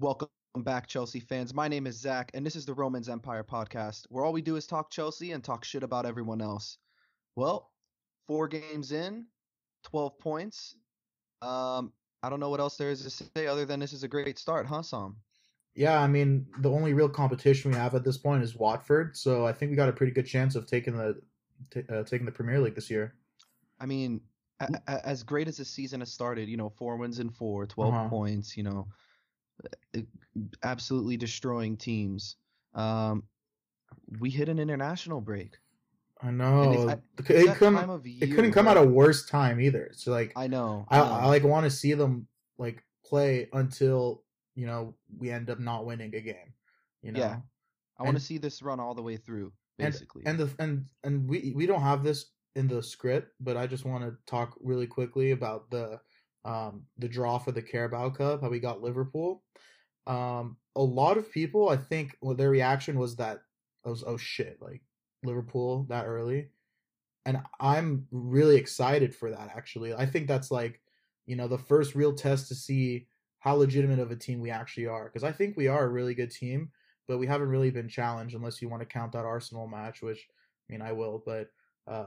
Welcome back, Chelsea fans. My name is Zach, and this is the Romans Empire podcast, where all we do is talk Chelsea and talk shit about everyone else. Well, four games in, 12 points. Um, I don't know what else there is to say other than this is a great start, huh, Sam? Yeah, I mean, the only real competition we have at this point is Watford, so I think we got a pretty good chance of taking the t- uh, taking the Premier League this year. I mean, a- a- as great as the season has started, you know, four wins in four, 12 Uh-huh. points, you know, absolutely destroying teams. Um, we hit an international break. I know And it, couldn't of it couldn't come where- at a worse time either. So like I know. I. I like want to see them like play until you know we end up not winning a game. You know, Yeah. I want to see this run all the way through, and basically. and the and and we we don't have this in the script, but I just want to talk really quickly about the um the draw for the Carabao Cup, how we got Liverpool. Um, a lot of people, I think, well, their reaction was that was oh shit, like Liverpool that early, and I'm really excited for that. Actually, I think that's like you know the first real test to see how legitimate of a team we actually are, because I think we are a really good team but we haven't really been challenged unless you want to count that Arsenal match, which I mean I will, but uh,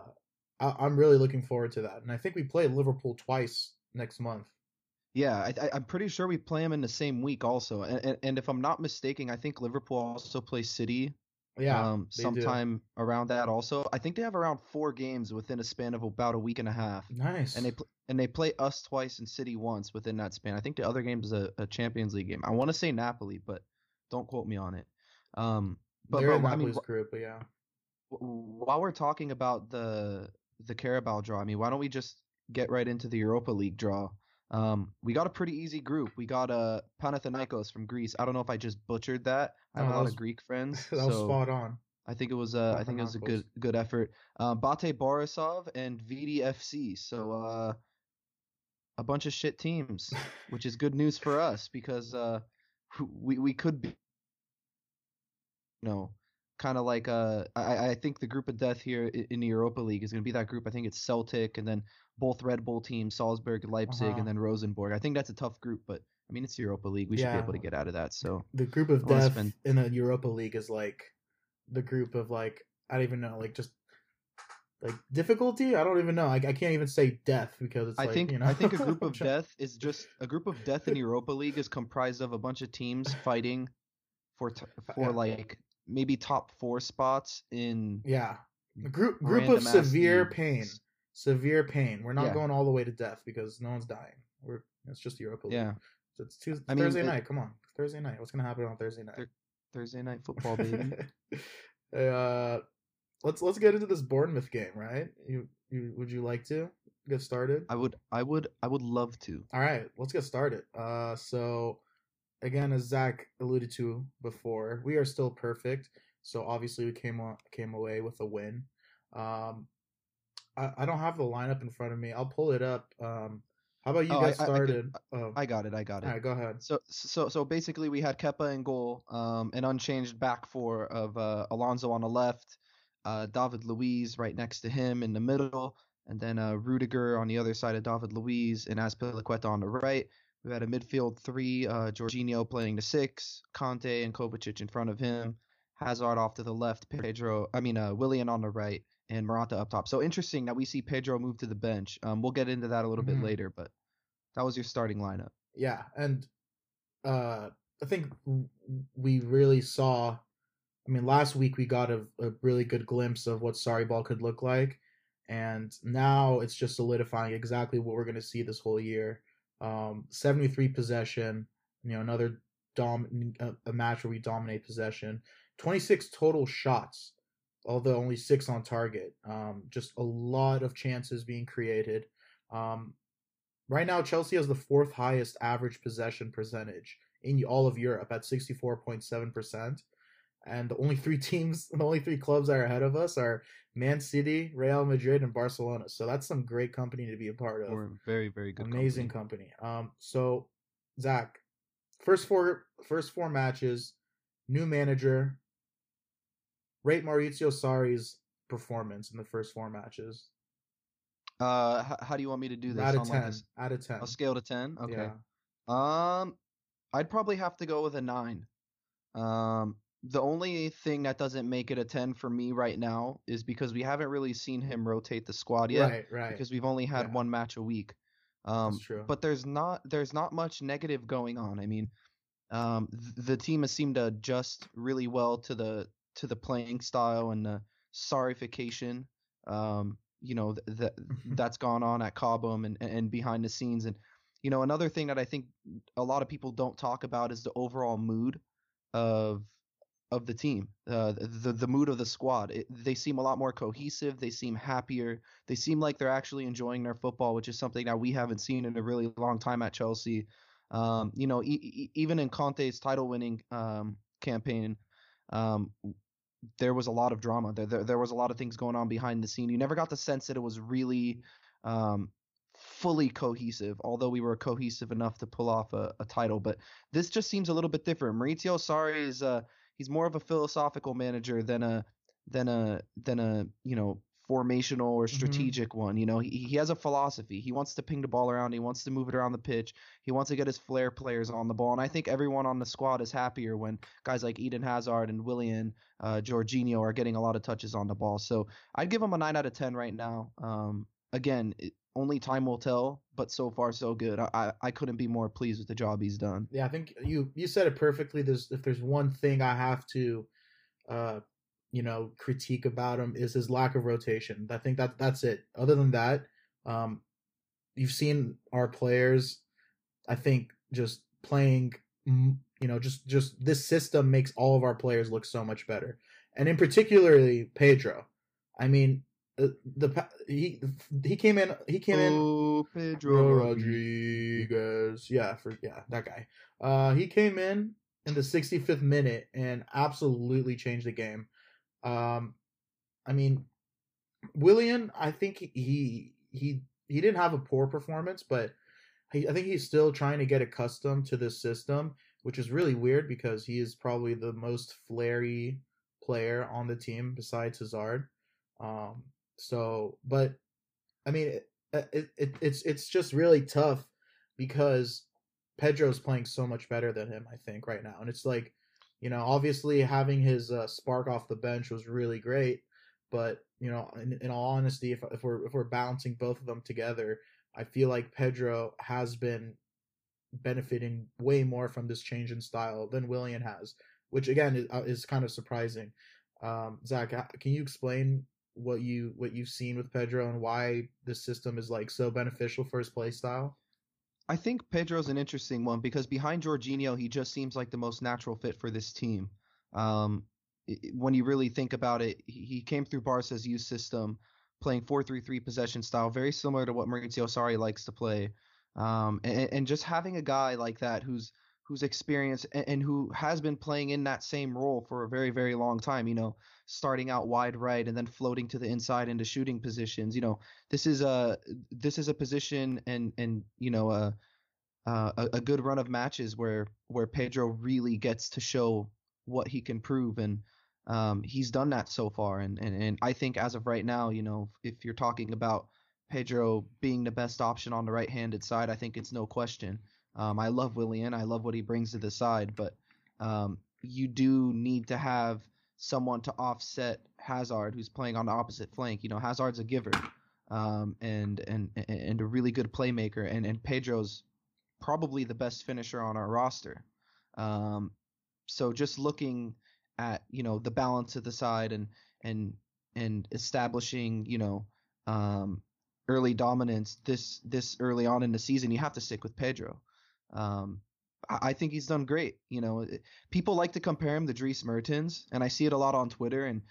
I, I'm really looking forward to that, and I think we play Liverpool twice next month. Yeah, I, I, I'm pretty sure we play them in the same week also. And, and, and if I'm not mistaken, I think Liverpool also plays City Yeah, um, they do. sometime around that also. I think they have around four games within a span of about a week and a half. nice. And they pl- and they play us twice and City once within that span. I think the other game is a, a Champions League game. I want to say Napoli, but don't quote me on it. Um, but, They're but in I mean, group, but yeah, while we're talking about the the Carabao draw, I mean, why don't we just get right into the Europa League draw? Um, we got a pretty easy group. We got uh, Panathinaikos from Greece. I don't know if I just butchered that. I have No, a lot was- of Greek friends, that was so spot on. I think it was uh, I think it was a good good effort. Um, Bate Borisov and Vidi FC. So uh, a bunch of shit teams, which is good news for us because uh, we we could be, you know, kind of like uh, I I think the group of death here in the Europa League is going to be that group. I think it's Celtic and then both Red Bull teams, Salzburg, Leipzig, Uh-huh. and then Rosenborg. I think that's a tough group, but I mean it's the Europa League. We should be able to get out of that. So The group of death spend- in the Europa League is like the group of like I don't even know, like just like difficulty. I don't even know. Like I can't even say death because it's I like think you know. I think a group of death is just a group of death in Europa League is comprised of a bunch of teams fighting for t- for like maybe top four spots in Yeah, a group group of severe leagues. pain. Severe pain. We're not Yeah. going all the way to death because no one's dying. We're it's just Europa League. Yeah, So it's Tuesday, I mean, Thursday it- night. Come on, Thursday night. What's gonna happen on Thursday night? Thur- Thursday night football, baby. uh, let's let's get into this Bournemouth game, right? You you would you like to get started? I would I would I would love to. All right, let's get started. Uh, so again, as Zach alluded to before, we are still perfect. So obviously, we came on, came away with a win. Um, I, I don't have the lineup in front of me. I'll pull it up. Um, how about you Oh, I- get I- I started? oh, I got it. I got it. all right, go ahead. So so so basically we had Kepa in goal, um, an unchanged back four of uh, Alonso on the left, uh, David Luiz right next to him in the middle, and then uh, Rudiger on the other side of David Luiz and Azpilicueta on the right. We had a midfield three, uh, Jorginho playing the six, Kanté and Kovacic in front of him, Hazard off to the left, Pedro, I mean uh, Willian on the right, and Morata up top. So interesting that we see Pedro move to the bench. Um, we'll get into that a little Mhm. bit later, but that was your starting lineup. Yeah, and uh, I think we really saw. I mean, last week we got a, a really good glimpse of what Sarri Ball could look like, and now it's just solidifying exactly what we're going to see this whole year. Um, Seventy-three possession, you know, another dom a, a match where we dominate possession. Twenty-six total shots, although only six on target. Um, just a lot of chances being created. Um, Right now, Chelsea has the fourth highest average possession percentage in all of Europe at 64.7%. And the only three teams, the only three clubs that are ahead of us are Man City, Real Madrid, and Barcelona. So that's some great company to be a part of. We're very, very good. Amazing company. company. Um, so Zach, first four first four matches, new manager. Rate Maurizio Sarri's performance in the first four matches. Uh, h- how do you want me to do this? Out of on like a ten. s- Out of ten. a scale to ten. Okay. Yeah. Um, I'd probably have to go with a nine. Um, the only thing that doesn't make it a 10 for me right now is because we haven't really seen him rotate the squad yet. Right, right. Because we've only had Yeah. one match a week. Um, That's true. but there's not there's not much negative going on. I mean, um, th- the team has seemed to adjust really well to the to the playing style and the sarification. Um, you know th- that that's gone on at Cobham and and behind the scenes. And you know another thing that I think a lot of people don't talk about is the overall mood of of the team, uh, the the mood of the squad. It, they seem a lot more cohesive. They seem happier. They seem like they're actually enjoying their football, which is something that we haven't seen in a really long time at Chelsea. Um, you know, e- e- even in Conte's title-winning um, campaign, um, there was a lot of drama. There, there there was a lot of things going on behind the scene. You never got the sense that it was really um, fully cohesive, although we were cohesive enough to pull off a, a title. But this just seems a little bit different. Maurizio Sarri is uh, he's more of a philosophical manager than a than a than a you know formational or strategic one. You know, he he has a philosophy. He wants to ping the ball around. He wants to move it around the pitch. He wants to get his flair players on the ball. And I think everyone on the squad is happier when guys like Eden Hazard and Willian, uh, Jorginho are getting a lot of touches on the ball. So I'd give him a nine out of ten right now. Um, again, it, only time will tell, but so far so good. I, I couldn't be more pleased with the job he's done. Yeah, I think you you said it perfectly. There's if there's one thing I have to, uh, you know, critique about him is his lack of rotation. I think that that's it. Other than that, um, you've seen our players. I think just playing, you know, just just this system makes all of our players look so much better, and in particularly Pedro. I mean, the, the he he came in he came in Oh, Pedro Pedro Rodriguez. Rodriguez. Yeah, for yeah, that guy. Uh he came in in the 65th minute and absolutely changed the game. Um I mean Willian, I think he he he didn't have a poor performance, but he, I think he's still trying to get accustomed to this system, which is really weird because he is probably the most flary player on the team besides Hazard. Um so but I mean it, it, it it's it's just really tough because Pedro's playing so much better than him, I think, right now. And it's like, you know, obviously having his uh, spark off the bench was really great, but you know, in, in all honesty, if if we're if we're balancing both of them together, I feel like Pedro has been benefiting way more from this change in style than Willian has, which again is, uh, is kind of surprising. Um, Zach, can you explain what you what you've seen with Pedro and why this system is like so beneficial for his play style? I think Pedro's an interesting one because behind Jorginho, he just seems like the most natural fit for this team. Um, i- i- when you really think about it, he he came through Barca's youth system, playing 4-3-3 possession style, very similar to what Maurizio Sarri likes to play. Um, and, and just having a guy like that who's who's experienced and, and who has been playing in that same role for a very very long time. You know, starting out wide right and then floating to the inside into shooting positions. You know, this is a this is a position and and you know a a, a good run of matches where where Pedro really gets to show what he can prove and um, he's done that so far and, and and I think as of right now you know if you're talking about Pedro being the best option on the right-handed side I think it's no question um, I love Willian I love what he brings to the side but um, you do need to have someone to offset Hazard who's playing on the opposite flank you know Hazard's a giver um, and and and a really good playmaker and and Pedro's probably the best finisher on our roster. Um, so just looking at you know the balance of the side and and and establishing you know um, early dominance this this early on in the season, you have to stick with Pedro. Um, I, think he's done great. You know, people like to compare him to Dries Mertens, and I see it a lot on Twitter. And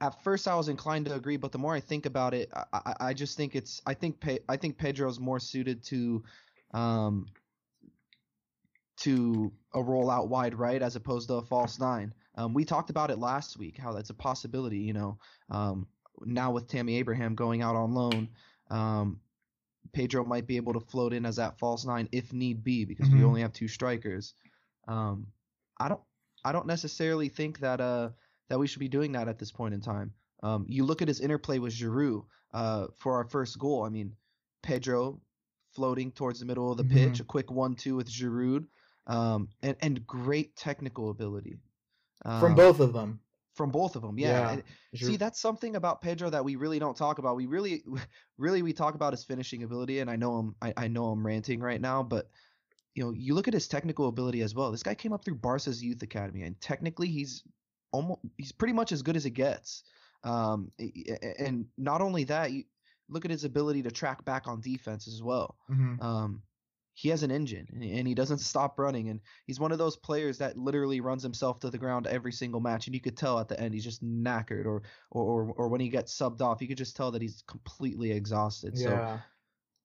at first, I was inclined to agree, but the more I think about it, I, I, just think it's I think Pe- I think Pedro's more suited to um, to a rollout wide right as opposed to a false nine. Um, we talked about it last week how that's a possibility. You know, um, now with Tammy Abraham going out on loan, um, Pedro might be able to float in as that false nine if need be because we Mhm. only have two strikers. Um, I don't I don't necessarily think that uh that we should be doing that at this point in time. Um, you look at his interplay with Giroud uh, for our first goal. I mean, Pedro floating towards the middle of the Mhm. pitch, a quick one-two with Giroud. um, and and great technical ability from um, both of them. From both of them. Yeah. Yeah. See, that's something about Pedro that we really don't talk about. We really, really, we talk about his finishing ability, and I know I'm, I, I know I'm ranting right now, but you know, you look at his technical ability as well. This guy came up through Barca's youth academy, and technically, he's almost, he's pretty much as good as it gets. Um, and not only that, you look at his ability to track back on defense as well. Mhm. Um, he has an engine, and- he doesn't stop running, and he's one of those players that literally runs himself to the ground every single match, and you could tell at the end he's just knackered, or or or, or when he gets subbed off, you could just tell that he's completely exhausted. So Yeah.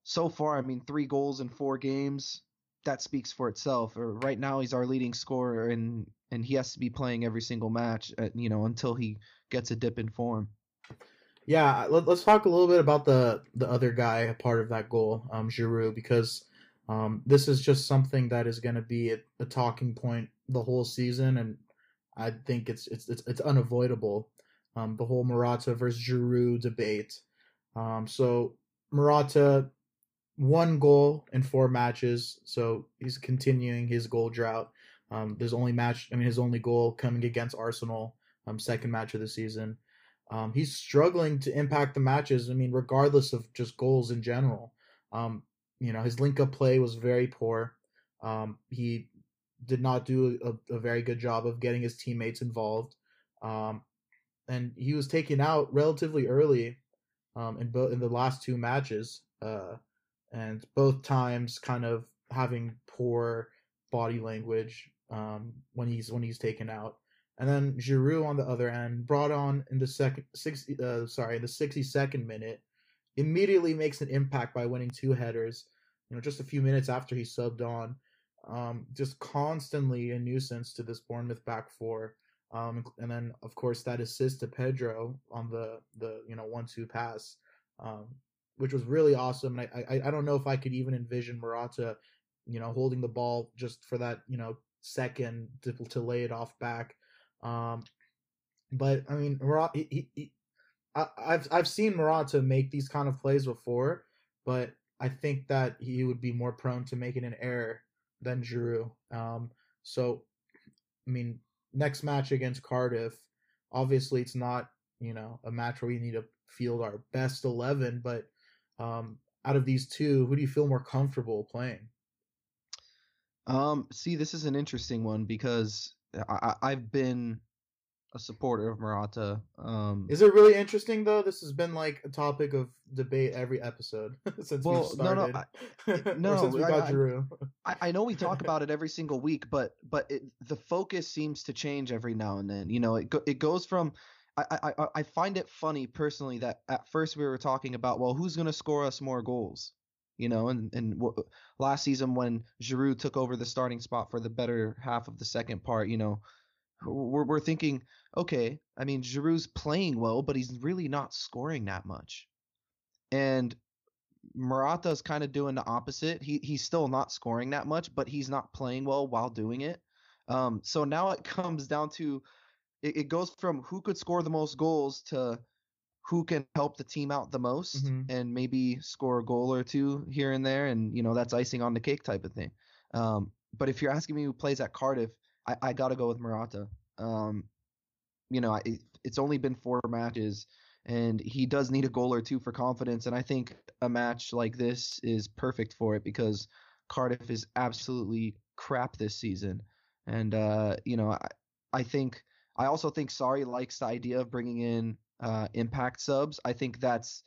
so far, I mean, three goals in four games. That speaks for itself. Or right now, he's our leading scorer, and and he has to be playing every single match, uh, you know, until he gets a dip in form. Yeah, let, us talk a little bit about the the other guy, a part of that goal, um, Giroud, because um, this is just something that is going to be a, a talking point the whole season, and I think it's it's it's, it's unavoidable. Um, the whole Morata versus Giroud debate. Um, so Morata, one goal in four matches, so he's continuing his goal drought. Um, there's only match, I mean, his only goal coming against Arsenal, um, second match of the season. Um, he's struggling to impact the matches. I mean, regardless of just goals in general. Um, you know, his link up play was very poor. Um, he did not do a, a very good job of getting his teammates involved. Um, and he was taken out relatively early um, in both in the last two matches, uh, and both times kind of having poor body language um, when he's when he's taken out. And then Giroud on the other end brought on in the second sixty uh, sorry the sixty second minute, immediately makes an impact by winning two headers. You know, just a few minutes after he subbed on, um, just constantly a nuisance to this Bournemouth back four. Um, and then of course that assist to Pedro on the the you know one two pass, um, which was really awesome. And I, I I don't know if I could even envision Morata, you know, holding the ball just for that you know second to to lay it off back. Um, but I mean, Morata, he, he, he, I, I've I've seen Morata make these kind of plays before, but I think that he would be more prone to making an error than Giroud. Um, so, I mean, next match against Cardiff, obviously it's not you know a match where we need to field our best eleven, but um, out of these two, who do you feel more comfortable playing? Um, see, this is an interesting one because I, I've been a supporter of Morata. Um, Is it really interesting though? This has been like a topic of debate every episode since Well, we no, no. I- no, since we I- got I-. I, I know we talk about it every single week, but but it, the focus seems to change every now and then. You know, it go, it goes from I, I I- I find it funny personally that at first we were talking about well who's gonna score us more goals, you know, and and w- last season when Giroud took over the starting spot for the better half of the second part, you know, we're we're thinking okay, I mean Giroud's playing well, but he's really not scoring that much, and Morata's kind of doing the opposite. He he's still not scoring that much, but he's not playing well while doing it. Um, so now it comes down to it, it goes from who could score the most goals to who can help the team out the most Mhm. and maybe score a goal or two here and there, and you know that's icing on the cake type of thing. Um, but if you're asking me who plays at Cardiff, I, I got to go with Morata. Um, you know, I, it's only been four matches, and he does need a goal or two for confidence. And I think a match like this is perfect for it because Cardiff is absolutely crap this season. And uh, you know, I, I think I also think Sarri likes the idea of bringing in uh, impact subs. I think that's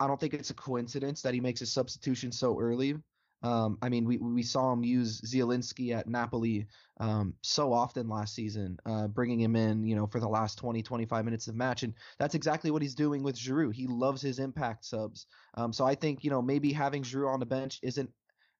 I don't think it's a coincidence that he makes a substitution so early. Um, I mean, we we saw him use Zielinski at Napoli um, so often last season, uh, bringing him in, you know, for the last 20, 25 minutes of match, and that's exactly what he's doing with Giroud. He loves his impact subs. Um, so I think you know maybe having Giroud on the bench isn't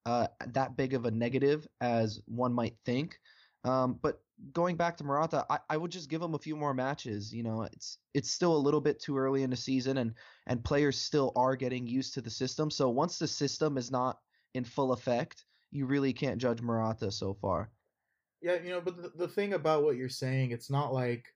uh, that big of a negative as one might think. Um, but going back to Morata, I, I would just give him a few more matches. You know, it's it's still a little bit too early in the season, and and players still are getting used to the system. So once the system is not in full effect, you really can't judge Morata so far. Yeah, you know, but the, the thing about what you're saying, it's not like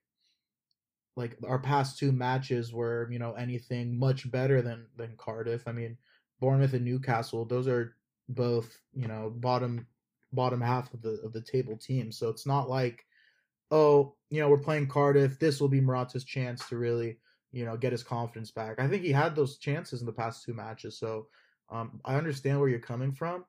like our past two matches were, you know, anything much better than than Cardiff. I mean, Bournemouth and Newcastle, those are both, you know, bottom bottom half of the of the table team. So it's not like, oh, you know, we're playing Cardiff. This will be Morata's chance to really, you know, get his confidence back. I think he had those chances in the past two matches. So um, I understand where you're coming from,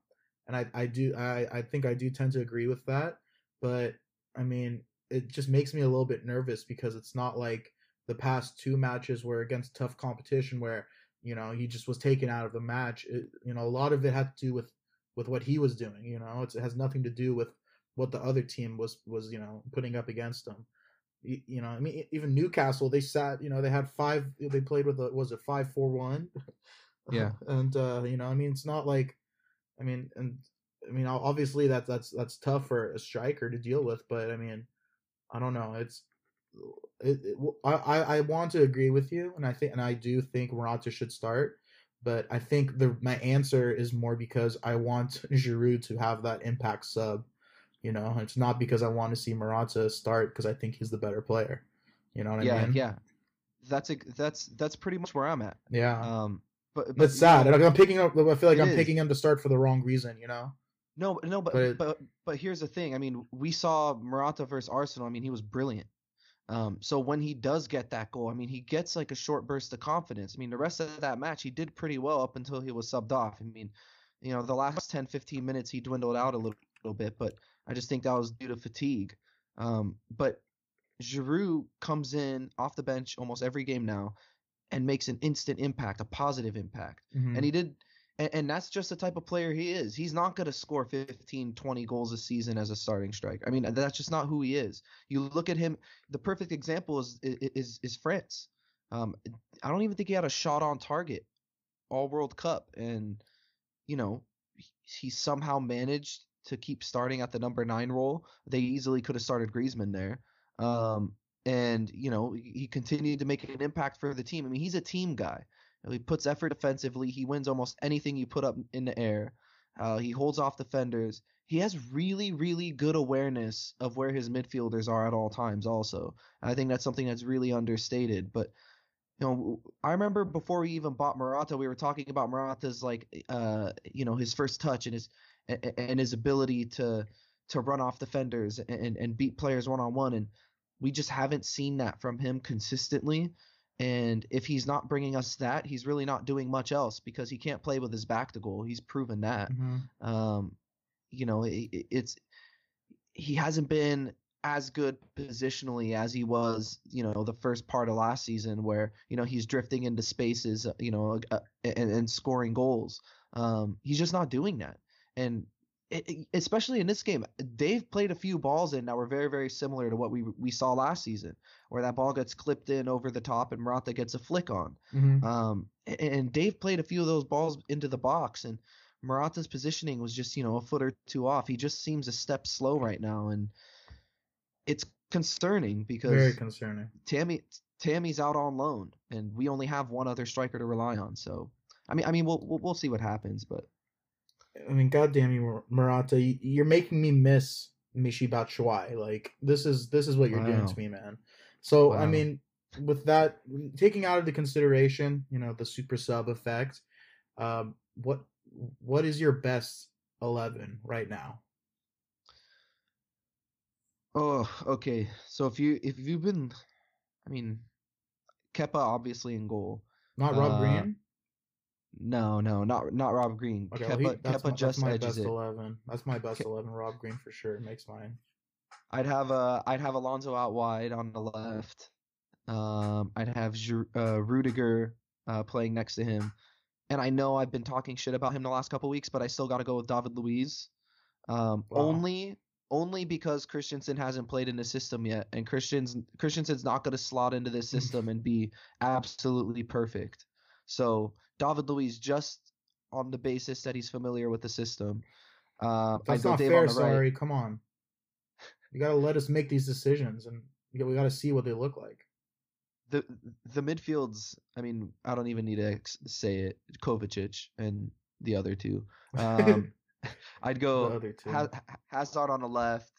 and I I do I I think I do tend to agree with that. But I mean, it just makes me a little bit nervous because it's not like the past two matches were against tough competition where you know he just was taken out of the match. It, you know, a lot of it had to do with with what he was doing. You know, it's, it has nothing to do with what the other team was was you know putting up against him. You, you know, I mean, even Newcastle, they sat. You know, they had five. They played with a was it five four one. Yeah, and uh, you know, I mean, it's not like, I mean, and I mean, obviously that's that's that's tough for a striker to deal with, but I mean, I don't know. It's it, it, I I want to agree with you, and I think and I do think Morata should start, but I think the my answer is more because I want Giroud to have that impact sub. You know, it's not because I want to see Morata start because I think he's the better player. You know what yeah, I mean? Yeah, That's a that's that's pretty much where I'm at. Yeah. Um, but, but That's sad. know, I'm picking up. I feel like I'm is. picking him to start for the wrong reason. You know. No, no, but But it- but but here's the thing. I mean, we saw Morata versus Arsenal. I mean, he was brilliant. Um, so when he does get that goal, I mean, he gets like a short burst of confidence. I mean, the rest of that match, he did pretty well up until he was subbed off. I mean, you know, the last 10, 15 minutes, he dwindled out a little, little bit, but I just think that was due to fatigue. Um, but Giroud comes in off the bench almost every game now and makes an instant impact, a positive impact. Mhm. and he did and, and that's just the type of player he is. He's not going to score 15 20 goals a season as a starting striker. I mean that's just not who he is. You look at him the perfect example is is is france. Um i don't even think he had a shot on target all world cup and you know he- he somehow managed to keep starting at the number 9 role. They easily could have started griezmann there. Um and you know he continued to make an impact for the team i mean he's a team guy he puts effort defensively. He wins almost anything you put up in the air. Uh, he holds off defenders. He has really, really good awareness of where his midfielders are at all times. Also, and I think that's something that's really understated. But you know, I remember before we even bought Morata, we were talking about Morata's like, uh, you know, his first touch and his and his ability to to run off defenders and and beat players one on one, and we just haven't seen that from him consistently. And if he's not bringing us that, he's really not doing much else because he can't play with his back to goal. He's proven that. Mhm. Um, you know, it, it- it's he hasn't been as good positionally as he was, you know, the first part of last season, where you know he's drifting into spaces, uh, you know, uh, and, and scoring goals. Um, he's just not doing that, and it, especially in this game, they've played a few balls in that were very, very similar to what we we saw last season, where that ball gets clipped in over the top and Morata gets a flick on. Mhm. Um, and Dave played a few of those balls into the box, and Morata's positioning was just, you know, a foot or two off. He just seems a step slow right now, and it's concerning because Very concerning. Tammy Tammy's out on loan, and we only have one other striker to rely on. So, I mean, I mean, we'll we'll, we'll see what happens, but I mean, goddamn you, Mur- Morata, you're making me miss Michy Batshuayi. Like this is this is what you're doing to me, man. So I mean, with that taking out of the consideration, you know, the super sub effect, um, what what is your best eleven right now? oh, okay. So if you if you've been, I mean, Kepa obviously in goal. Not Rob Uh, Green. No, no, not not Rob Green. Okay, Kepa, well, he, that's, Kepa my, that's my edges best it. eleven. That's my best Ke- eleven. Rob Green for sure makes mine. I'd have uh I'd have Alonso out wide on the left. Um, I'd have uh, Rudiger uh, playing next to him, and I know I've been talking shit about him the last couple weeks, but I still got to go with David Luiz. Um, Wow. only only because Christensen hasn't played in the system yet, and Christian's Christensen's not going to slot into this system and be absolutely perfect. So David Luiz just on the basis that he's familiar with the system. Uh, That's not Dave fair, on right. sorry. Come on. You gotta let us make these decisions, and we gotta- see what they look like. the the midfields. I mean, I don't even need to say it. Kovacic and the other two. Um, I'd the go other two ha- Ha- Hazard on the left,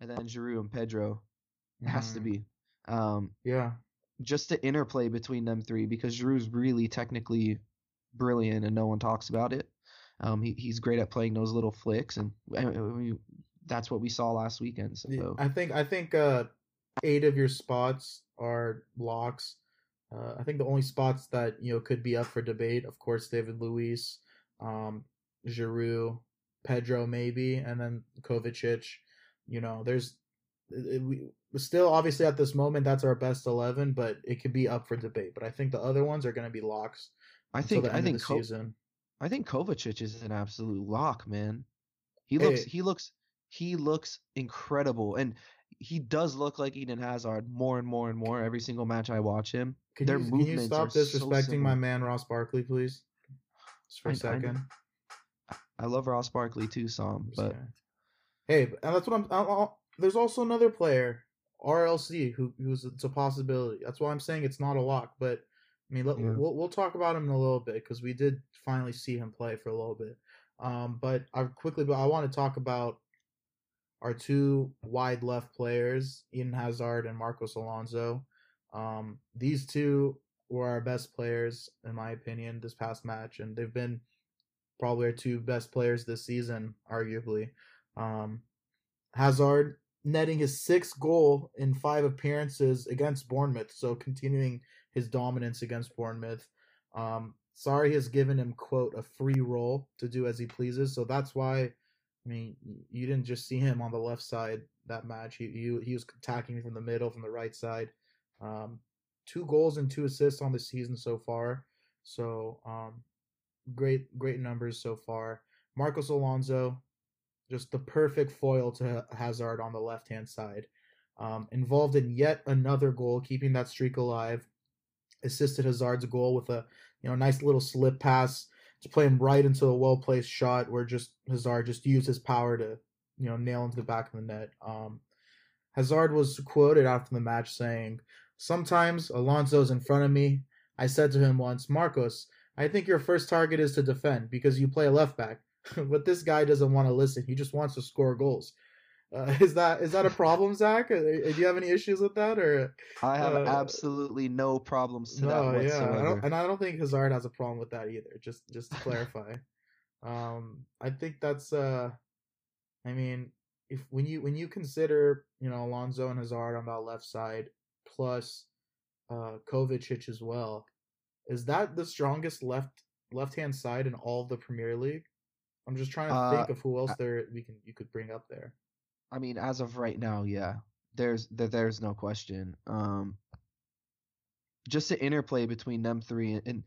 and then Giroud and Pedro. It has to Mhm. be. Um, Yeah, just the interplay between them three because Giroud's really technically brilliant and no one talks about it. Um, he, he's great at playing those little flicks, and I mean, that's what we saw last weekend. So I think I think uh, eight of your spots are locks. Uh, I think the only spots that you know could be up for debate, of course, David Luiz, um, Giroud, Pedro maybe, and then Kovacic. You know, there's we still obviously at this moment that's our best eleven, but it could be up for debate. But I think the other ones are going to be locks. I think I think Ko- season. I think Kovacic is an absolute lock, man. He looks hey. he looks he looks incredible, and he does look like Eden Hazard more and more and more every single match I watch him. Can Their you, can you stop disrespecting so my man Ross Barkley, please? Just for I, a second. I, I, love Ross Barkley too, Sam, but hey, and that's what I'm. There's also another player, RLC, who who's it's a possibility. That's why I'm saying it's not a lock, but I mean, let, yeah. we'll we'll talk about him in a little bit because we did finally see him play for a little bit. Um, but I quickly, but I want to talk about our two wide left players, Eden Hazard and Marcos Alonso. Um, these two were our best players, in my opinion, this past match, and they've been probably our two best players this season, arguably. Um, Hazard netting his sixth goal in five appearances against Bournemouth, so continuing his dominance against Bournemouth. Um, Sarri has given him, quote, a free role to do as he pleases, so that's why I mean, you didn't just see him on the left side that match. He he, he was attacking from the middle, from the right side. Um, two goals and two assists on the season so far. So um, great great numbers so far. Marcos Alonso, just the perfect foil to Hazard on the left hand side. Um, involved in yet another goal, keeping that streak alive. Assisted Hazard's goal with a you know nice little slip pass to play him right into a well placed shot where just Hazard just used his power to you know nail into the back of the net. Um, Hazard was quoted after the match saying, "Sometimes Alonso's in front of me. I said to him once, Marcos, I think your first target is to defend because you play left back. but this guy doesn't want to listen. He just wants to score goals. Uh, is that is that a problem, Zach? Uh, do you have any issues with that, or I have uh, absolutely no problems to no, that whatsoever. Yeah, I and I don't think Hazard has a problem with that either. Just just to clarify, um, I think that's uh, I mean, if when you when you consider you know Alonso and Hazard on that left side plus uh Kovacic as well, is that the strongest left left hand side in all of the Premier League? I'm just trying to uh, think of who else there we can you could bring up there. I mean, as of right now, yeah, there's there, there's no question. Um, just the interplay between them three, and, and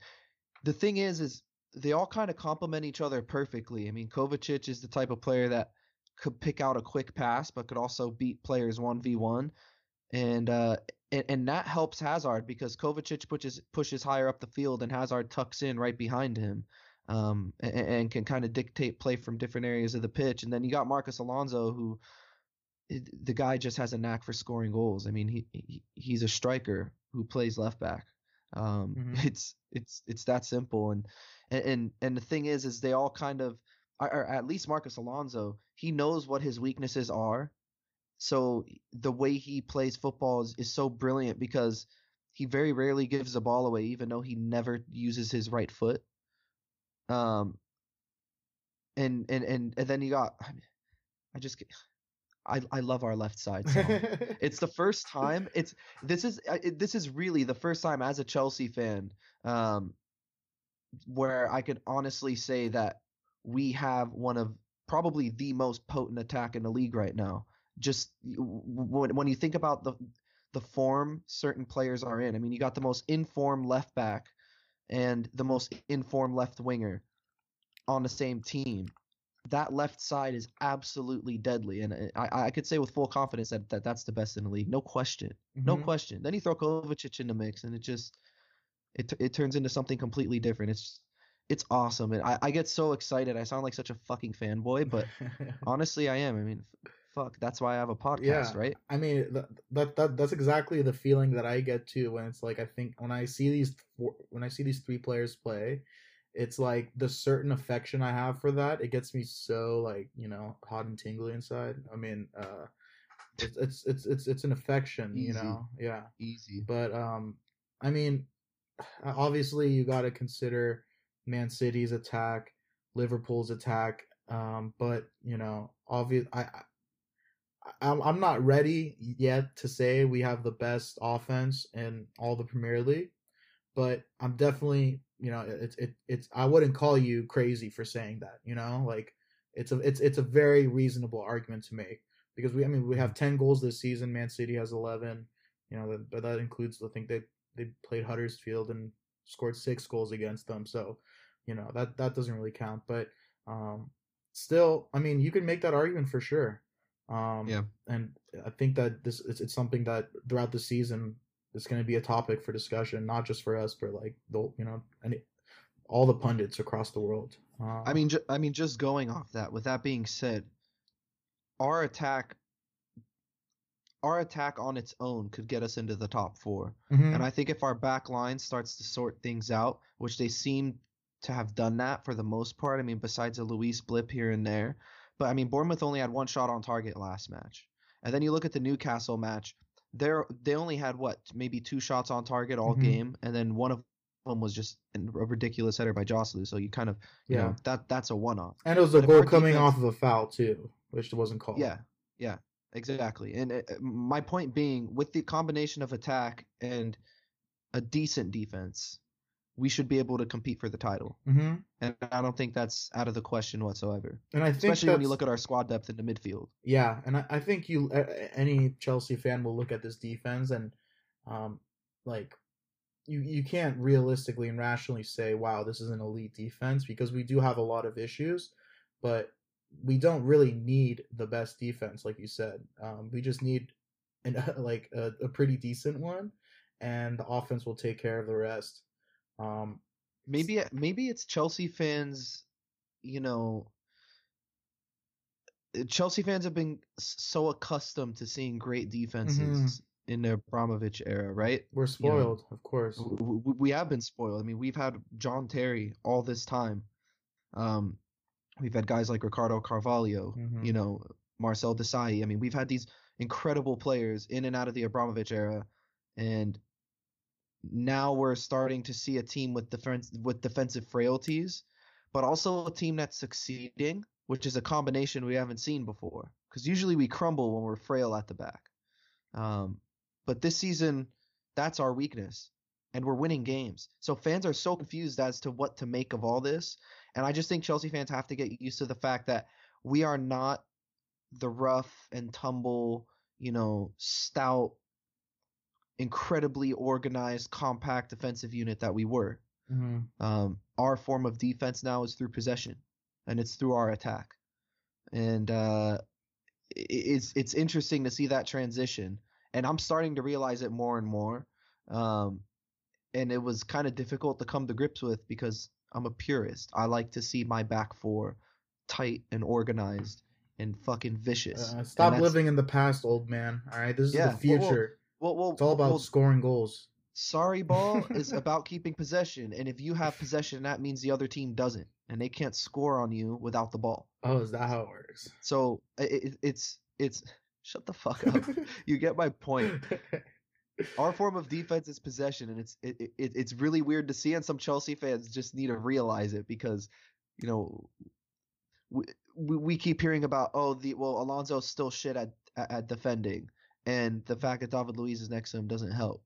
the thing is, is they all kind of complement each other perfectly. I mean, Kovacic is the type of player that could pick out a quick pass, but could also beat players one v one, and uh, and, and that helps Hazard because Kovacic pushes pushes higher up the field, and Hazard tucks in right behind him. Um, and, and can kind of dictate play from different areas of the pitch. And then you got Marcos Alonso, who the guy just has a knack for scoring goals. I mean, he, he he's a striker who plays left back. Um, mm-hmm. It's it's it's that simple. And and and the thing is, is they all kind of, or at least Marcos Alonso, he knows what his weaknesses are. So the way he plays football is, is so brilliant because he very rarely gives the ball away, even though he never uses his right foot. Um, and and and and then you got, I, mean, I just I, I love our left side. So. it's the first time. It's this is it, this is really the first time as a Chelsea fan um, where I could honestly say that we have one of probably the most potent attack in the league right now. Just when when you think about the the form certain players are in. I mean, you got the most informed left back and the most informed left winger on the same team that left side is absolutely deadly, and uh, I, I could say with full confidence that, that that's the best in the league, no question, mm-hmm. no question. Then you throw Kovacic in the mix, and it just it it turns into something completely different. It's it's awesome, and I, I get so excited. I sound like such a fucking fanboy, but honestly, I am. I mean, fuck, that's why I have a podcast, yeah, right? I mean, that, that that that's exactly the feeling that I get too when it's like I think when I see these four, when I see these three players play it's like the certain affection I have for that. It gets me so like you know hot and tingly inside. I mean, uh, it's it's it's it's it's an affection, Easy. you know. Yeah, easy. But um, I mean, obviously you got to consider Man City's attack. Liverpool's attack. Um, but you know, obvious. I, I I'm I'm not ready yet to say we have the best offense in all the Premier League, but I'm definitely you know it's it, it's I wouldn't call you crazy for saying that. You know, like it's a it's it's a very reasonable argument to make because we I mean we have ten goals this season. Man City has eleven. You know, but that includes I think they they played Huddersfield and scored six goals against them. So, you know that that doesn't really count. But um, still, I mean, you can make that argument for sure. Um, Yeah. and I think that this it's, it's something that throughout the season is going to be a topic for discussion, not just for us, but like the you know any all the pundits across the world. Uh, I mean, ju- I mean, just going off that. With that being said, our attack, our attack on its own could get us into the top four. mhm, And I think if our back line starts to sort things out, which they seem to have done that for the most part, I mean, besides a Luiz blip here and there, but I mean, Bournemouth only had one shot on target last match. And then you look at the Newcastle match, they're they only had what, maybe two shots on target all Mhm. game, and then one of them was just a ridiculous header by Joselu. So you kind of, you Yeah. know, that that's a one-off. and it was a but goal coming defense- off of a foul too, which wasn't called. Yeah, yeah, exactly. And uh, my point being, with the combination of attack and a decent defense, we should be able to compete for the title. hmm And I don't think that's out of the question whatsoever. and I think Especially when you look at our squad depth in the midfield. Yeah, and I, I think you any Chelsea fan will look at this defense and um like you you can't realistically and rationally say wow this is an elite defense because we do have a lot of issues, but we don't really need the best defense like you said. Um, we just need an like a, a pretty decent one, and the offense will take care of the rest. Um, Maybe maybe it's Chelsea fans, you know. uh, Chelsea fans have been so accustomed to seeing great defenses in the Abramovich era, right? we're spoiled, of course. w- w- we have been spoiled. I mean, we've had John Terry all this time. Um, we've had guys like Ricardo Carvalho, Mhm. you know, Marcel Desailly. I mean, we've had these incredible players in and out of the Abramovich era, and now we're starting to see a team with defense with defensive frailties, but also a team that's succeeding, which is a combination we haven't seen before. Because usually we crumble when we're frail at the back. Um, but this season, that's our weakness, and we're winning games. So fans are so confused as to what to make of all this, and I just think Chelsea fans have to get used to the fact that we are not the rough and tumble, you know, stout, incredibly organized, compact defensive unit that we were. hmm Um, our form of defense now is through possession, and it's through our attack. And uh, it's it's interesting to see that transition, and I'm starting to realize it more and more. Um, and it was kind of difficult to come to grips with because I'm a purist. I like to see my back four tight and organized and fucking vicious. Uh, stop living in the past, old man. All right, this is Yeah, the future. Well, well, it's all about well, scoring goals. Sarri ball is about keeping possession, and if you have possession, that means the other team doesn't, and they can't score on you without the ball. Oh, is that how it works? So it, it's it's shut the fuck up. you get my point. Our form of defense is possession, and it's it, it it's really weird to see, and some Chelsea fans just need to realize it because, you know, we we, we keep hearing about oh the well Alonso's still shit at at defending, and the fact that David Luiz is next to him doesn't help.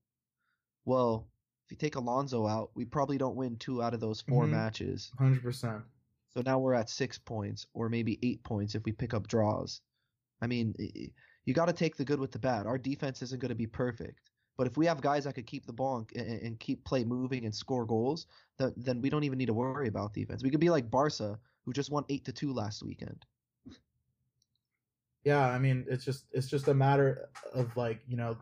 Well, if you take Alonso out, we probably don't win two out of those 4 Mhm. matches. Hundred percent. So now we're at six points, or maybe eight points if we pick up draws. I mean, you got to take the good with the bad. Our defense isn't going to be perfect, but if we have guys that could keep the ball and, and, and keep play moving and score goals, then then we don't even need to worry about defense. We could be like Barca, who just won eight to two last weekend. Yeah, I mean, it's just it's just a matter of like you know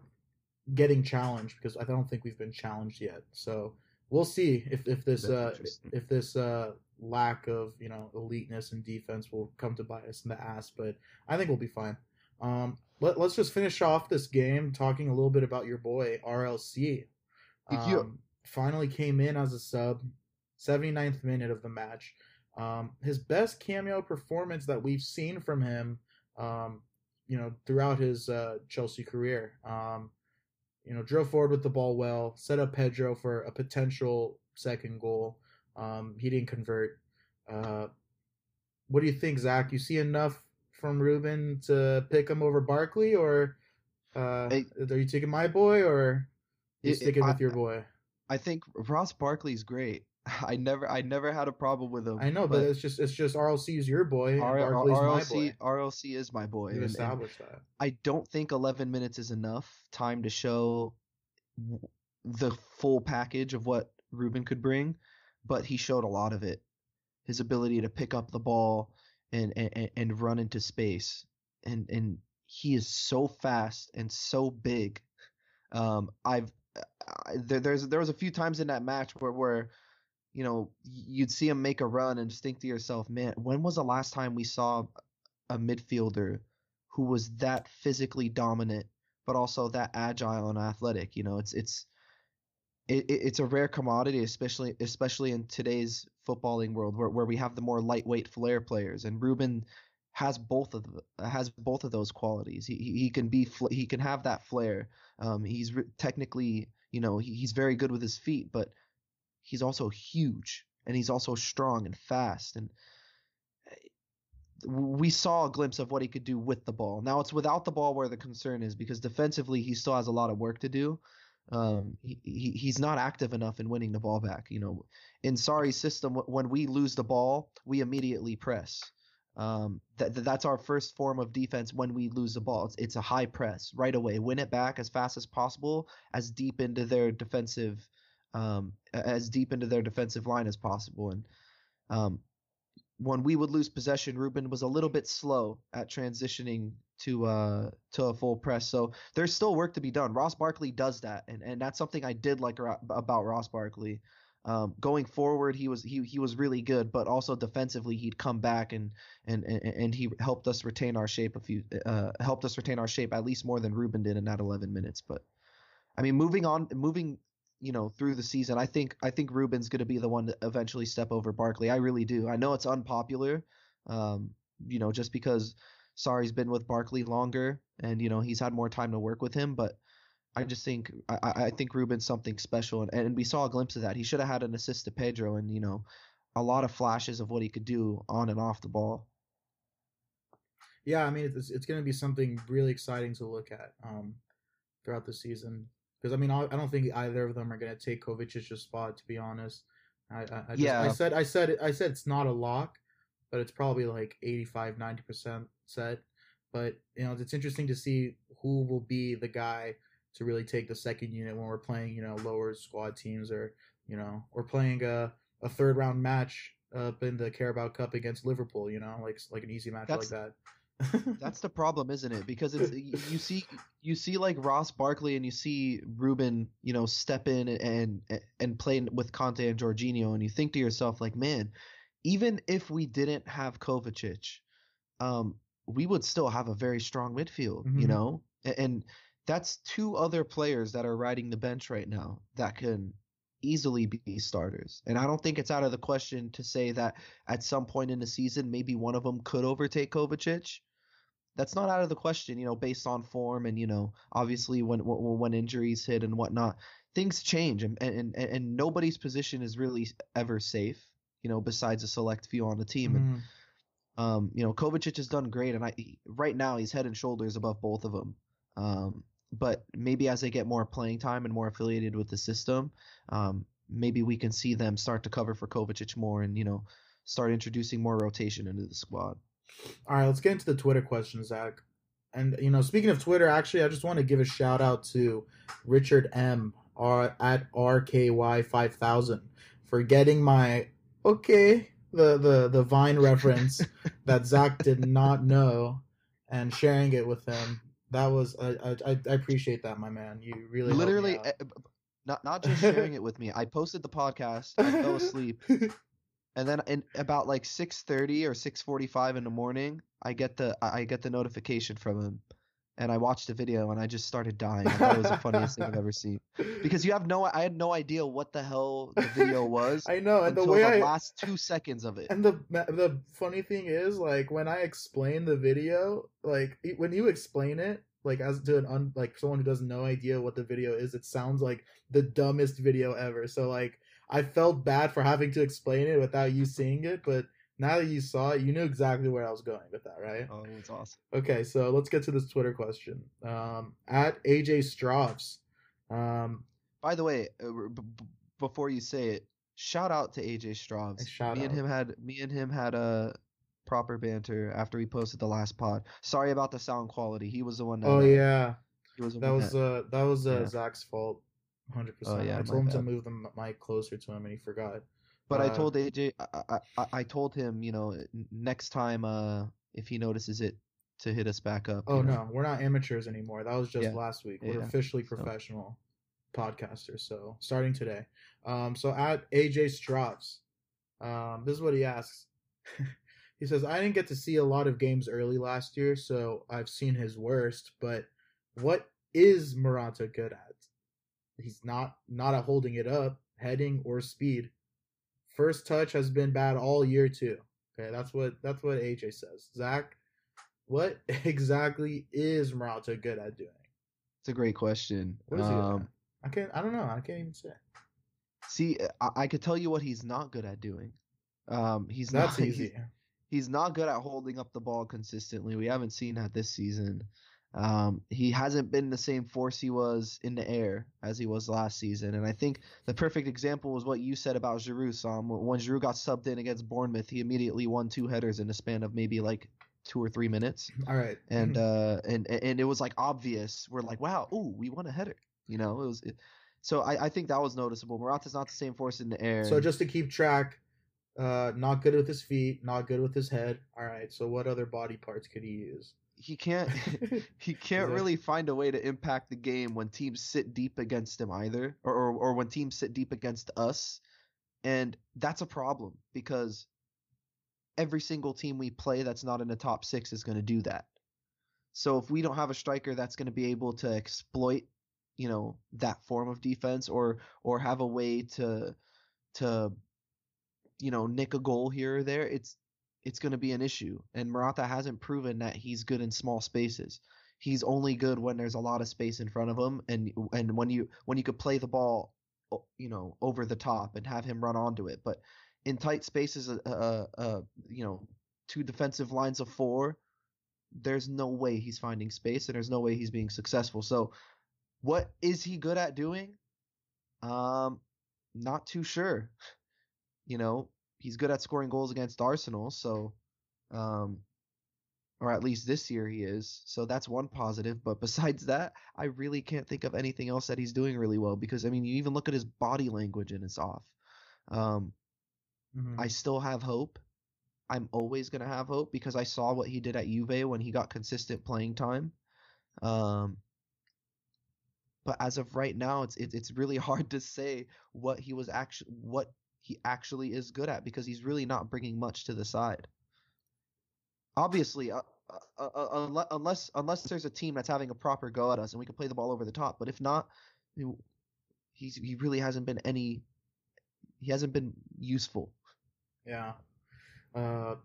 getting challenged because I don't think we've been challenged yet. So we'll see if if this uh if this uh lack of you know eliteness and defense will come to bite us in the ass. But I think we'll be fine. Um, let, let's just finish off this game talking a little bit about your boy RLC. Um, finally came in as a sub, 79th minute of the match. Um, his best cameo performance that we've seen from him, um, you know, throughout his uh, Chelsea career. Um, you know, drove forward with the ball well, set up Pedro for a potential second goal. Um, he didn't convert. Uh, what do you think, Zach? You see enough from Ruben to pick him over Barkley, or uh, are you taking my boy, or you It- it- sticking with I- your boy? I think Ross Barkley's great. I never I never had a problem with him. I know, but, it's just it's just RLC is your boy, R- R- RLC boy. RLC is my boy. You established that. I don't think 11 minutes is enough time to show the full package of what Ruben could bring, but he showed a lot of it. His ability to pick up the ball and and, and run into space, and and he is so fast and so big. Um, I've I, there, there's there was a few times in that match where where you know you'd see him make a run and just think to yourself, man, when was the last time we saw a midfielder who was that physically dominant, but also that agile and athletic. You know, it's it's it, it- it's a rare commodity, especially especially in today's footballing world, where where we have the more lightweight flair players, and Ruben has both of the, has both of those qualities. He he he can be he can have that flair. Um, he's re- technically, you know, he, he's very good with his feet, but he's also huge and he's also strong and fast and we saw a glimpse of what he could do with the ball. Now it's without the ball where the concern is because defensively he still has a lot of work to do. Um, he, he he's not active enough in winning the ball back. You know, in Sarri's system, when we lose the ball, we immediately press. Um, that that's our first form of defense when we lose the ball. It's, it's a high press right away, win it back as fast as possible, as deep into their defensive, um, as deep into their defensive line as possible. And um, when we would lose possession, Ruben was a little bit slow at transitioning to uh to a full press. So there's still work to be done. Ross Barkley does that, and and that's something I did like about Ross Barkley. Um, going forward, he was he he was really good, but also defensively, he'd come back and and and, he helped us retain our shape a few uh helped us retain our shape at least more than Ruben did in that 11 minutes. But I mean, moving on, moving you know through the season, I think I think Ruben's going to be the one to eventually step over Barkley. I really do. I know it's unpopular, um, you know, just because Sarri's been with Barkley longer and you know he's had more time to work with him, but I just think I, I think Ruben's something special, and, and we saw a glimpse of that. He should have had an assist to Pedro, and you know, a lot of flashes of what he could do on and off the ball. Yeah, I mean it's it's going to be something really exciting to look at um, throughout the season. Because I mean, I I don't think either of them are going to take Kovacic's spot. To be honest, I, I, I just, Yeah. I said I said I said it's not a lock, but it's probably like 85 90 percent set. But you know, it's interesting to see who will be the guy to really take the second unit when we're playing, you know, lower squad teams or you know, we're playing a a third round match up in the Carabao Cup against Liverpool. You know, like like an easy match That's- like that. That's the problem, isn't it? Because it's you you see you see like Ross Barkley and you see Ruben, you know, step in and and play with Kanté and Jorginho, and you think to yourself like, man, even if we didn't have Kovacic, um, we would still have a very strong midfield, you Mhm. know, A- and that's two other players that are riding the bench right now that can easily be starters. And I don't think it's out of the question to say that at some point in the season, maybe one of them could overtake Kovacic. That's not out of the question, you know, based on form and you know, obviously when when, when injuries hit and whatnot, things change and, and and nobody's position is really ever safe, you know, besides a select few on the team. And Mhm. um, you know, Kovacic has done great, and I right now he's head and shoulders above both of them. Um, but maybe as they get more playing time and more affiliated with the system, um, maybe we can see them start to cover for Kovacic more, and you know, start introducing more rotation into the squad. All right, let's get into the Twitter questions, Zach. And you know, speaking of Twitter, actually, I just want to give a shout out to Richard M. R at RKY five thousand for getting my okay the the the Vine reference that Zach did not know and sharing it with him. That was I I, I appreciate that, my man. You really Literally, eh, b- not not just sharing it with me. I posted the podcast. I fell asleep, and then in about like six thirty or six forty five in the morning, I get the I get the notification from him, and I watched the video, and I just started dying. I thought it was the funniest thing I've ever seen. Because you have no, I had no idea what the hell the video was I know, and the until way the I last two seconds of it. And the the funny thing is, like when I explain the video, like when you explain it, like as to an un, like someone who doesn't no idea what the video is, it sounds like the dumbest video ever. So like I felt bad for having to explain it without you seeing it, but now that you saw it, you knew exactly where I was going with that, right? Oh, it's awesome. Okay, so let's get to this Twitter question. Um, at AJ Stroups. Um, By the way, uh, b- b- before you say it, shout out to AJ Straubs. Shout me and him had me and him had a proper banter after we posted the last pod. Sorry about the sound quality. He was the one that. oh yeah, he was that was that- uh that was uh, Yeah. Zach's fault, hundred Oh, percent. yeah, I told him to move the mic closer to him, and he forgot. But I uh, told AJ, I, I, I, I told him, you know, next time, uh, if he notices it, to hit us back up. Oh know. no, we're not amateurs anymore. That was just Yeah. last week. We're Yeah. officially So- professional podcasters. So starting today. Um, so at AJ Strops, um, this is what he asks. he says, "I didn't get to see a lot of games early last year, so I've seen his worst. But what is Morata good at? He's not not at holding it up, heading or speed. First touch has been bad all year too. Okay, that's what that's what AJ says. Zach, what exactly is Morata good at doing? It's a great question. What is he um? I can't. I don't know. I can't even say. see, I, I could tell you what he's not good at doing. Um, he's That's not, easy. He's, he's not good at holding up the ball consistently. We haven't seen that this season. Um, he hasn't been the same force he was in the air as he was last season, and I think the perfect example was what you said about Giroud. Sam. When Giroud got subbed in against Bournemouth, he immediately won two headers in a span of maybe like two or three minutes, All right. and uh, and and it was like obvious. We're like, wow, ooh, we won a header. You know, it was. It, so I, I think that was noticeable. Morata's not the same force in the air. So just to keep track, uh, not good with his feet, not good with his head. All right. So what other body parts could he use? He can't he can't really find a way to impact the game when teams sit deep against him either or, or or when teams sit deep against us. And that's a problem because every single team we play that's not in the top 6 is going to do that. So if we don't have a striker that's going to be able to exploit you know that form of defense or or have a way to to you know nick a goal here or there it's it's going to be an issue. And Morata hasn't proven that he's good in small spaces. He's only good when there's a lot of space in front of him, and and when you when you could play the ball, you know, over the top and have him run onto it. But in tight spaces, uh, uh, uh you know, two defensive lines of four, there's no way he's finding space, and there's no way he's being successful. So, what is he good at doing? Um, not too sure. You know, he's good at scoring goals against Arsenal, so um or at least this year he is. So that's one positive, but besides that, I really can't think of anything else that he's doing really well because I mean, you even look at his body language and it's off. Um Mhm. I still have hope. I'm always going to have hope because I saw what he did at Juve when he got consistent playing time. Um but as of right now, it's it, it's really hard to say what he was actually what he actually is good at because he's really not bringing much to the side. Obviously, uh, uh, uh, unless unless there's a team that's having a proper go at us and we can play the ball over the top, but if not, he's he really hasn't been any. He hasn't been useful. Yeah. Uh,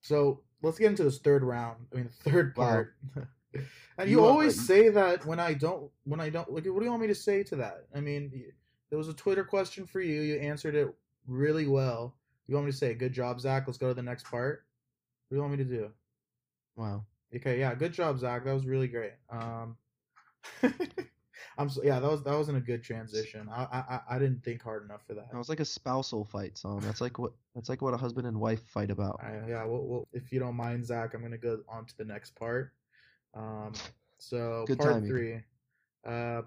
so let's get into this third round. I mean, third Wow. part. and you, You are- always say that when I don't, when I don't. Like, what do you want me to say to that? I mean, there was a Twitter question for you. You answered it really well. You want me to say, "Good job, Zach"? Let's go to the next part. What do you want me to do? Wow. Okay, yeah, good job, Zach. That was really great. Um, I'm so, yeah, that was that wasn't a good transition. I I I- didn't think hard enough for that. That was like a spousal fight song. That's like what that's like what a husband and wife fight about. I, yeah, well, well, if you don't mind, Zach, I'm gonna go on to the next part. Um, so Good part timing. three. Uh,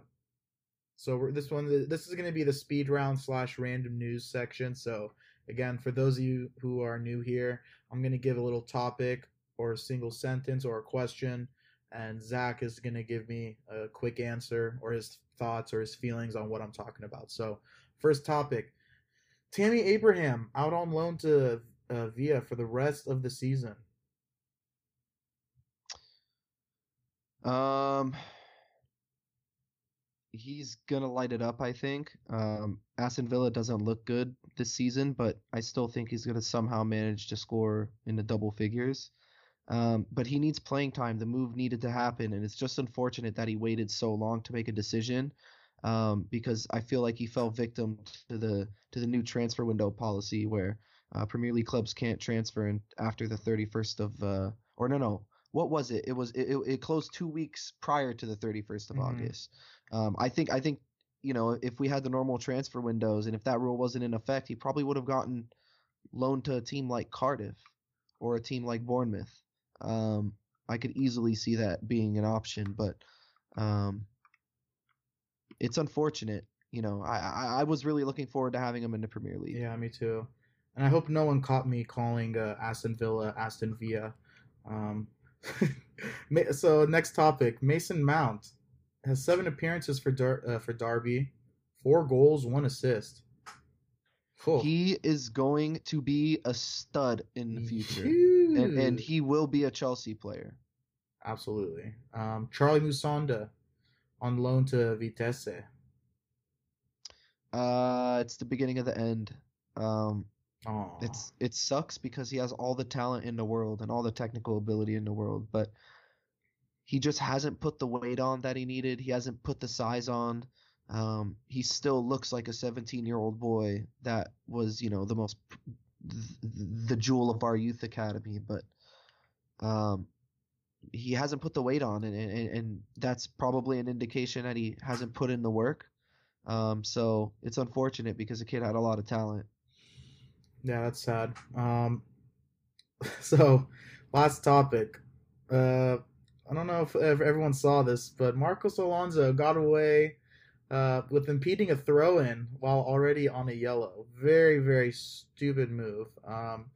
so this one, this is gonna be the speed round slash random news section. So again, for those of you who are new here, I'm gonna give a little topic or a single sentence or a question, and Zach is gonna give me a quick answer or his thoughts or his feelings on what I'm talking about. So first topic. Tammy Abraham out on loan to uh, Via for the rest of the season. Um, he's gonna light it up, I think. Um, Aston Villa doesn't look good this season, but I still think he's gonna somehow manage to score in the double figures. Um, but he needs playing time. The move needed to happen, and it's just unfortunate that he waited so long to make a decision. Um, because I feel like he fell victim to the to the new transfer window policy where uh, Premier League clubs can't transfer in, after the 31st of uh, or no no what was it? It was it, it closed two weeks prior to the 31st of Mhm. August. Um, I think I think you know if we had the normal transfer windows and if that rule wasn't in effect, he probably would have gotten loaned to a team like Cardiff or a team like Bournemouth. Um, I could easily see that being an option, but um, it's unfortunate. You know, I, I I was really looking forward to having him in the Premier League. Yeah, me too. And I hope no one caught me calling uh, Aston Villa Aston Villa. Um, so next topic: Mason Mount has seven appearances for Dar- uh, for Derby, four goals, one assist. Phew. He is going to be a stud in the future, and, and he will be a Chelsea player. absolutely. Um, Charlie Musonda on loan to Vitesse. Uh, it's the beginning of the end. Um, Oh, it's it sucks because he has all the talent in the world and all the technical ability in the world, but he just hasn't put the weight on that he needed. He hasn't put the size on. Um, he still looks like a 17 year old boy that was, you know, the most the jewel of our youth academy, but um, he hasn't put the weight on, and, and and that's probably an indication that he hasn't put in the work. Um, so it's unfortunate because the kid had a lot of talent. Yeah, that's sad. Um, so last topic. Uh, I don't know if ev- everyone saw this, but Marcos Alonso got away uh, with impeding a throw-in while already on a yellow. Very, very stupid move. Um,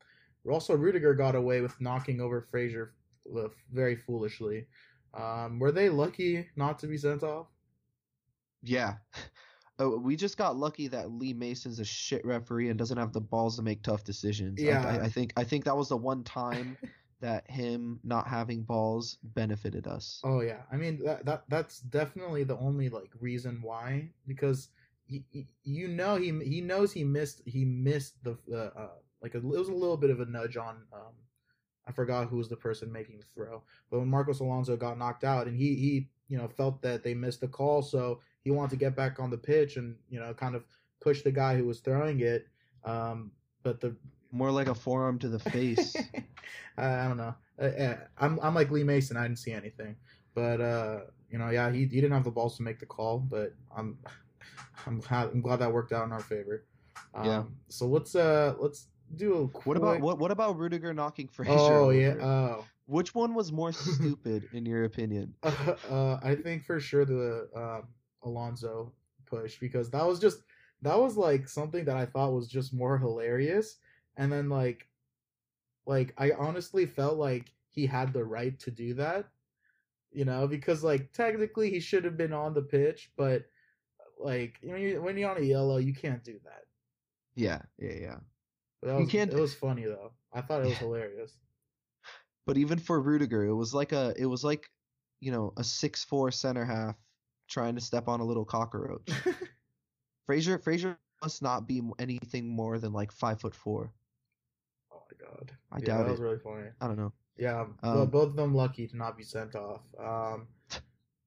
also, Rudiger got away with knocking over Fraser uh, very foolishly. Um, were they lucky not to be sent off? Yeah. Oh, we just got lucky that Lee Mason's a shit referee and doesn't have the balls to make tough decisions. Yeah. I, I think I think that was the one time that him not having balls benefited us. Oh yeah, I mean that that that's definitely the only like reason why because he, he, you know he he knows he missed he missed the uh, uh like a, it was a little bit of a nudge on um I forgot who was the person making the throw but when Marcos Alonso got knocked out and he he you know felt that they missed the call so he wanted to get back on the pitch and you know kind of push the guy who was throwing it um but the More like a forearm to the face. I, I don't know. Uh, uh, I'm I'm like Lee Mason. I didn't see anything, but uh, you know, yeah, he, he didn't have the balls to make the call, but I'm I'm glad, I'm glad that worked out in our favor. Um, Yeah. So let's uh let's do a quick... what about what what about Rudiger knocking Fraser? Oh over? yeah. Oh. Which one was more stupid in your opinion? Uh, uh, I think for sure the um, Alonso push because that was just that was like something that I thought was just more hilarious, and then like, like I honestly felt like he had the right to do that, you know, because like technically he should have been on the pitch, but like when you when you're on a yellow, you can't do that. Yeah, yeah, yeah. But that You can't- It was funny though. I thought it was Yeah. hilarious. But even for Rudiger, it was like a it was like, you know, a six four center half trying to step on a little cockroach. Fraser Fraser must not be anything more than like five foot four. God. I yeah, doubt that was really funny. I don't know. Yeah, Um, both of them lucky to not be sent off. Um,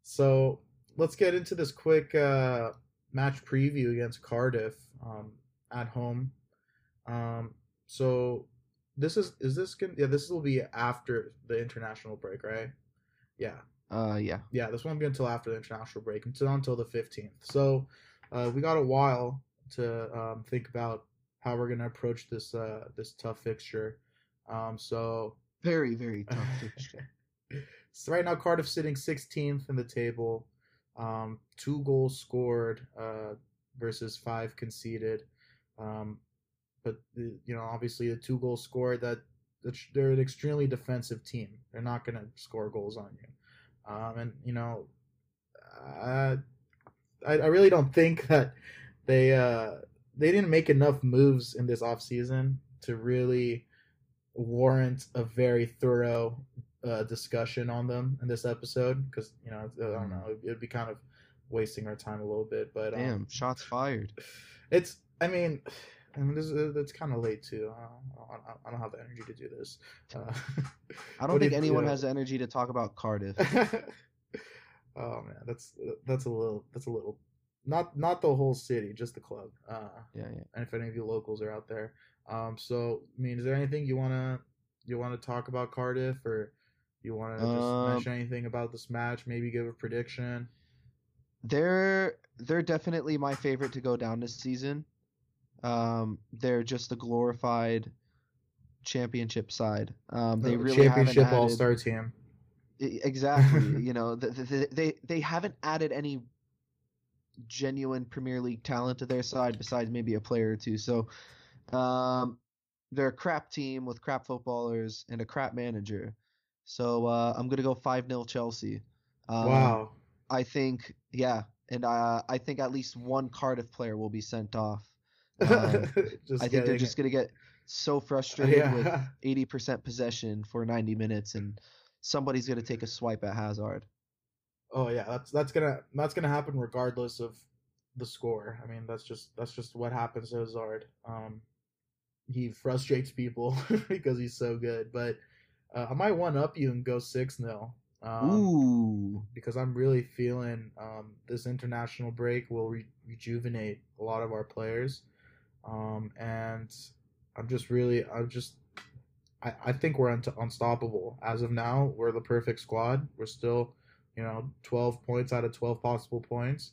so let's get into this quick uh, match preview against Cardiff um, at home. Um, so this is is this gonna yeah this will be after the international break right? Yeah, Uh, yeah. yeah. This won't be until after the international break until until the fifteenth. So uh, we got a while to um, think about how we're gonna approach this uh, this tough fixture. Um, so Very very tough fixture. so right now Cardiff sitting 16th in the table, um, two goals scored uh, versus five conceded. Um, but the, you know, obviously the two goals scored that they're an extremely defensive team. They're not going to score goals on you. Um, and you know, uh, I I really don't think that they uh, they didn't make enough moves in this offseason to really warrant a very thorough uh, discussion on them in this episode because you know I don't know it would be kind of wasting our time a little bit. But um, Damn, shots fired. it's I mean. I mean, this is, it's kind of late too. Uh, I, don't- I don't have the energy to do this. Uh, I don't think if, anyone uh, has the energy to talk about Cardiff. oh man, that's that's a little that's a little not not the whole city, just the club. Uh, Yeah, yeah. and if any of you locals are out there. Um, so I mean, is there anything you wanna you wanna talk about Cardiff, or you wanna just Um, mention anything about this match? Maybe give a prediction. They're they're definitely my favorite to go down this season. Um, they're just the glorified championship side. Um, they Uh, really championship all star team. Exactly. you know, the, the, they they haven't added any genuine Premier League talent to their side besides maybe a player or two. So, um, they're a crap team with crap footballers and a crap manager. So uh, I'm gonna go five 0 Chelsea. Um, wow. I think yeah, and uh, I think at least one Cardiff player will be sent off. Just I think they're just gonna get so frustrated with 80% possession for 90 minutes and somebody's going to take a swipe at Hazard. Oh yeah, that's that's gonna that's gonna happen regardless of the score. I mean, that's just that's just what happens to Hazard. Um, he frustrates people because he's so good. But uh, I might one up you and go six 0 um, Ooh. because I'm really feeling um, this international break will re- rejuvenate a lot of our players, um, and I'm just really I'm just I, I think we're un- unstoppable as of now. We're the perfect squad. We're still you know 12 points out of 12 possible points,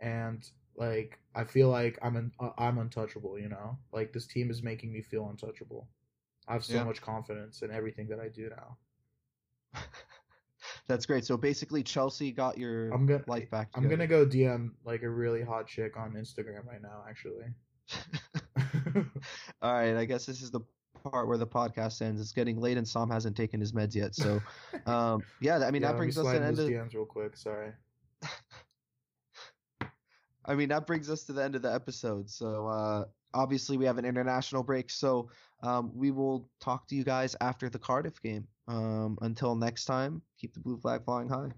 and like I feel like I'm un- uh, I'm untouchable. You know, like this team is making me feel untouchable. I have so Yeah. much confidence in everything that I do now. That's great. So basically Chelsea got your I'm gonna life back I'm gonna go DM like a really hot chick on Instagram right now, actually. All right, I guess this is the part where the podcast ends. It's getting late and Sam hasn't taken his meds yet. So um yeah, I mean Yeah, that let me brings us to the end of DMs real quick. Sorry. I mean, that brings us to the end of the episode. So, uh, obviously, we have an international break. So, um, we will talk to you guys after the Cardiff game. Um, until next time, keep the blue flag flying high.